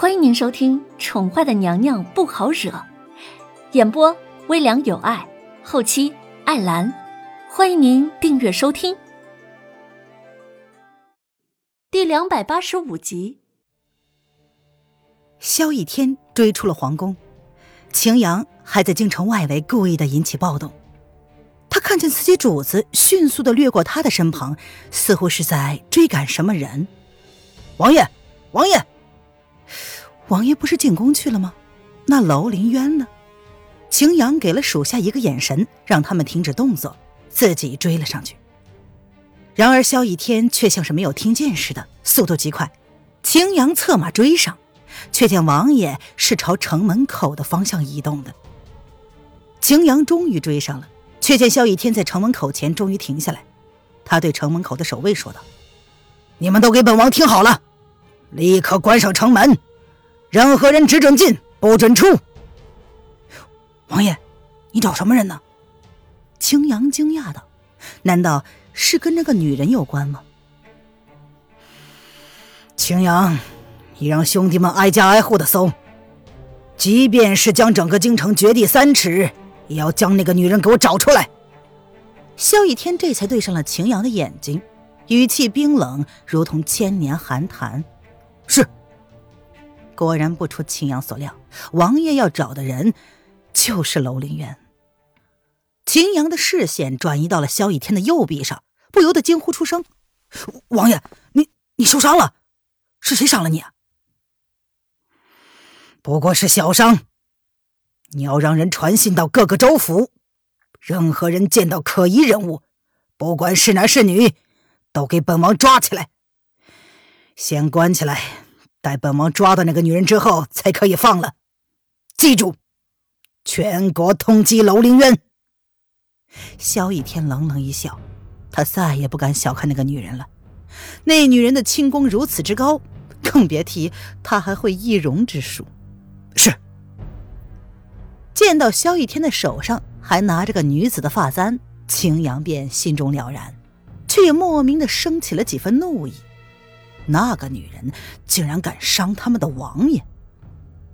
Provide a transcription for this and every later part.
欢迎您收听《宠坏的娘娘不好惹》，演播微凉有爱，后期艾兰。欢迎您订阅收听。第两百八十五集，萧逸天追出了皇宫，秦阳还在京城外围故意的引起暴动。他看见自己主子迅速的掠过他的身旁，似乎是在追赶什么人。王爷，王爷。王爷不是进宫去了吗？那楼林渊呢？秦阳给了属下一个眼神，让他们停止动作，自己追了上去。然而萧逸天却像是没有听见似的，速度极快。秦阳策马追上，却见王爷是朝城门口的方向移动的。秦阳终于追上了，却见萧逸天在城门口前终于停下来。他对城门口的守卫说道：“你们都给本王听好了，立刻关上城门。”任何人只准进，不准出。王爷，你找什么人呢？青阳惊讶道：“难道是跟那个女人有关吗？”青阳，你让兄弟们挨家挨户的搜，即便是将整个京城掘地三尺，也要将那个女人给我找出来。萧逸天这才对上了秦阳的眼睛，语气冰冷，如同千年寒潭。是。果然不出秦阳所料，王爷要找的人就是楼林渊。秦阳的视线转移到了萧逸天的右臂上，不由得惊呼出声：“王爷，你你受伤了？是谁伤了你？”“不过是小伤。你要让人传信到各个州府，任何人见到可疑人物，不管是男是女，都给本王抓起来，先关起来。”待本王抓到那个女人之后，才可以放了。记住，全国通缉楼凌渊。萧逸天冷冷一笑，他再也不敢小看那个女人了。那女人的轻功如此之高，更别提她还会易容之术。是。见到萧逸天的手上还拿着个女子的发簪，青阳便心中了然，却也莫名的升起了几分怒意。那个女人竟然敢伤他们的王爷！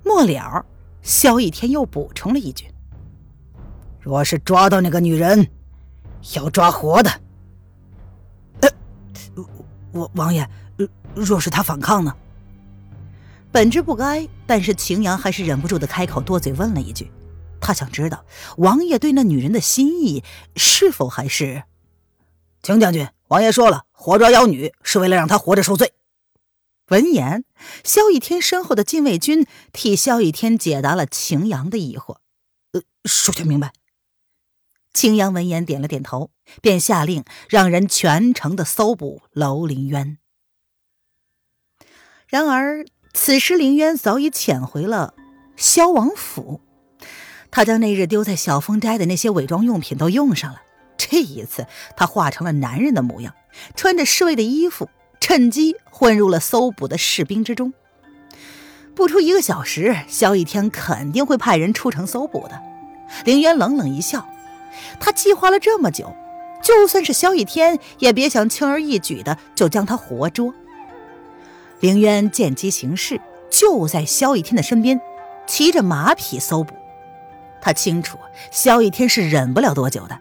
末了，萧逸天又补充了一句：“若是抓到那个女人，要抓活的。”呃，王王爷，若是他反抗呢？本知不该，但是秦阳还是忍不住的开口多嘴问了一句：“他想知道王爷对那女人的心意是否还是……”秦将军，王爷说了，活抓妖女是为了让她活着受罪。闻言，萧逸天身后的禁卫军替萧逸天解答了秦阳的疑惑。呃，属下明白。秦阳闻言点了点头，便下令让人全城的搜捕楼凌渊。然而，此时凌渊早已潜回了萧王府，他将那日丢在小风斋的那些伪装用品都用上了。这一次，他化成了男人的模样，穿着侍卫的衣服。趁机混入了搜捕的士兵之中。不出一个小时，萧逸天肯定会派人出城搜捕的。凌渊冷冷一笑，他计划了这么久，就算是萧逸天，也别想轻而易举的就将他活捉。凌渊见机行事，就在萧逸天的身边，骑着马匹搜捕。他清楚萧逸天是忍不了多久的。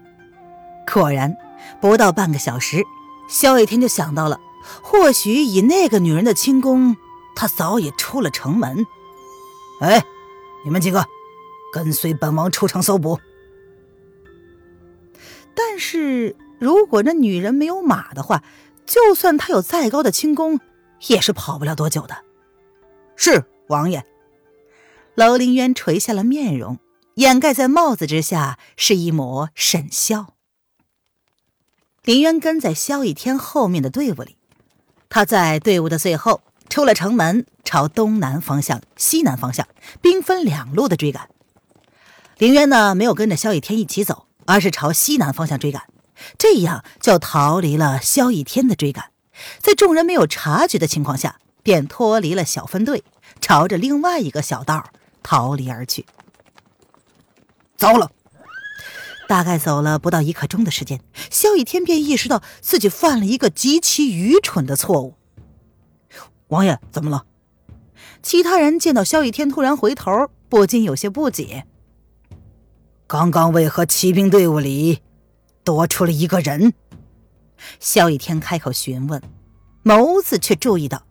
果然，不到半个小时，萧逸天就想到了。或许以那个女人的轻功，她早已出了城门。哎，你们几个，跟随本王出城搜捕。但是如果那女人没有马的话，就算她有再高的轻功，也是跑不了多久的。是王爷。楼凌渊垂下了面容，掩盖在帽子之下是一抹沈笑。林渊跟在萧逸天后面的队伍里。他在队伍的最后出了城门，朝东南方向、西南方向兵分两路的追赶。凌渊呢，没有跟着萧逸天一起走，而是朝西南方向追赶，这样就逃离了萧逸天的追赶。在众人没有察觉的情况下，便脱离了小分队，朝着另外一个小道逃离而去。糟了！大概走了不到一刻钟的时间，萧逸天便意识到自己犯了一个极其愚蠢的错误。王爷，怎么了？其他人见到萧逸天突然回头，不禁有些不解：刚刚为何骑兵队伍里多出了一个人？萧逸天开口询问，眸子却注意到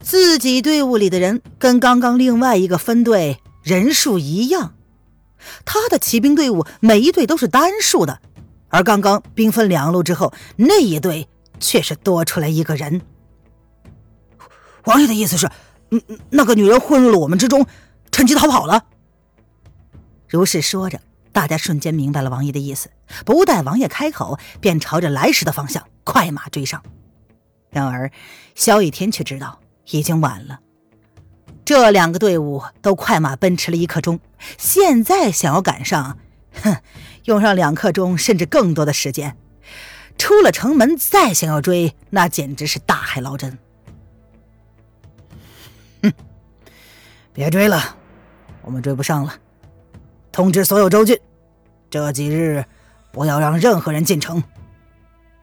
自己队伍里的人跟刚刚另外一个分队人数一样。他的骑兵队伍每一队都是单数的，而刚刚兵分两路之后，那一队却是多出来一个人。王爷的意思是，嗯，那个女人混入了我们之中，趁机逃跑了。如是说着，大家瞬间明白了王爷的意思，不待王爷开口，便朝着来时的方向快马追上。然而，萧雨天却知道已经晚了。这两个队伍都快马奔驰了一刻钟，现在想要赶上，哼，用上两刻钟甚至更多的时间。出了城门再想要追，那简直是大海捞针。哼，别追了，我们追不上了。通知所有州郡，这几日不要让任何人进城。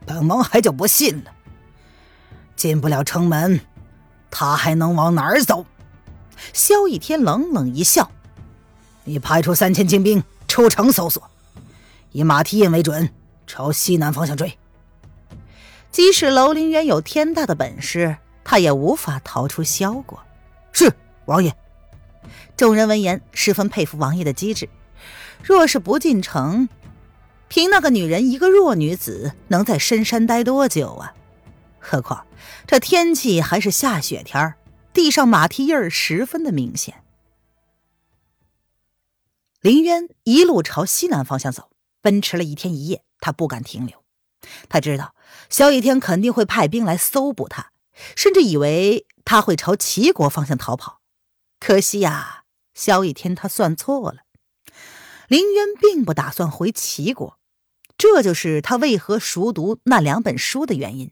本王还就不信了，进不了城门，他还能往哪儿走？萧逸天冷冷一笑：“你派出三千精兵出城搜索，以马蹄印为准，朝西南方向追。即使楼凌渊有天大的本事，他也无法逃出萧国。”是王爷。众人闻言十分佩服王爷的机智。若是不进城，凭那个女人一个弱女子，能在深山待多久啊？何况这天气还是下雪天儿。地上马蹄印儿十分的明显。林渊一路朝西南方向走，奔驰了一天一夜，他不敢停留。他知道萧逸天肯定会派兵来搜捕他，甚至以为他会朝齐国方向逃跑。可惜呀，萧逸天他算错了。林渊并不打算回齐国，这就是他为何熟读那两本书的原因。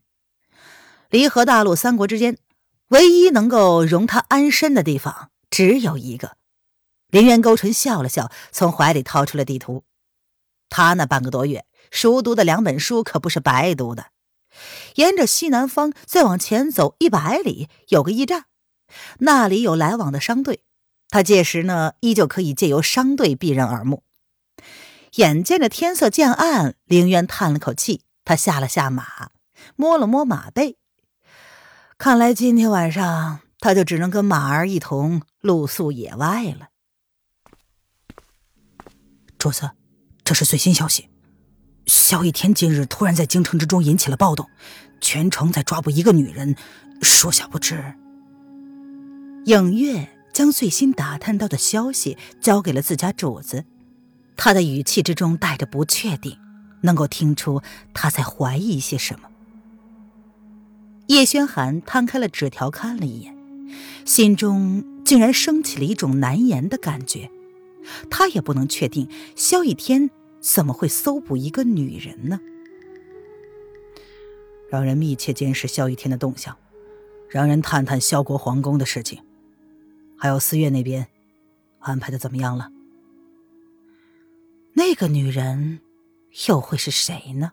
离合大陆三国之间。唯一能够容他安身的地方只有一个。林渊勾唇笑了笑，从怀里掏出了地图。他那半个多月熟读的两本书可不是白读的。沿着西南方再往前走一百里，有个驿站，那里有来往的商队。他届时呢，依旧可以借由商队避人耳目。眼见着天色渐暗，林渊叹了口气，他下了下马，摸了摸马背。看来今天晚上他就只能跟马儿一同露宿野外了。主子，这是最新消息：萧逸天今日突然在京城之中引起了暴动，全城在抓捕一个女人，属下不知。影月将最新打探到的消息交给了自家主子，他的语气之中带着不确定，能够听出他在怀疑些什么。叶轩寒摊开了纸条，看了一眼，心中竟然升起了一种难言的感觉。他也不能确定萧逸天怎么会搜捕一个女人呢？让人密切监视萧逸天的动向，让人探探萧国皇宫的事情，还有四月那边安排的怎么样了？那个女人又会是谁呢？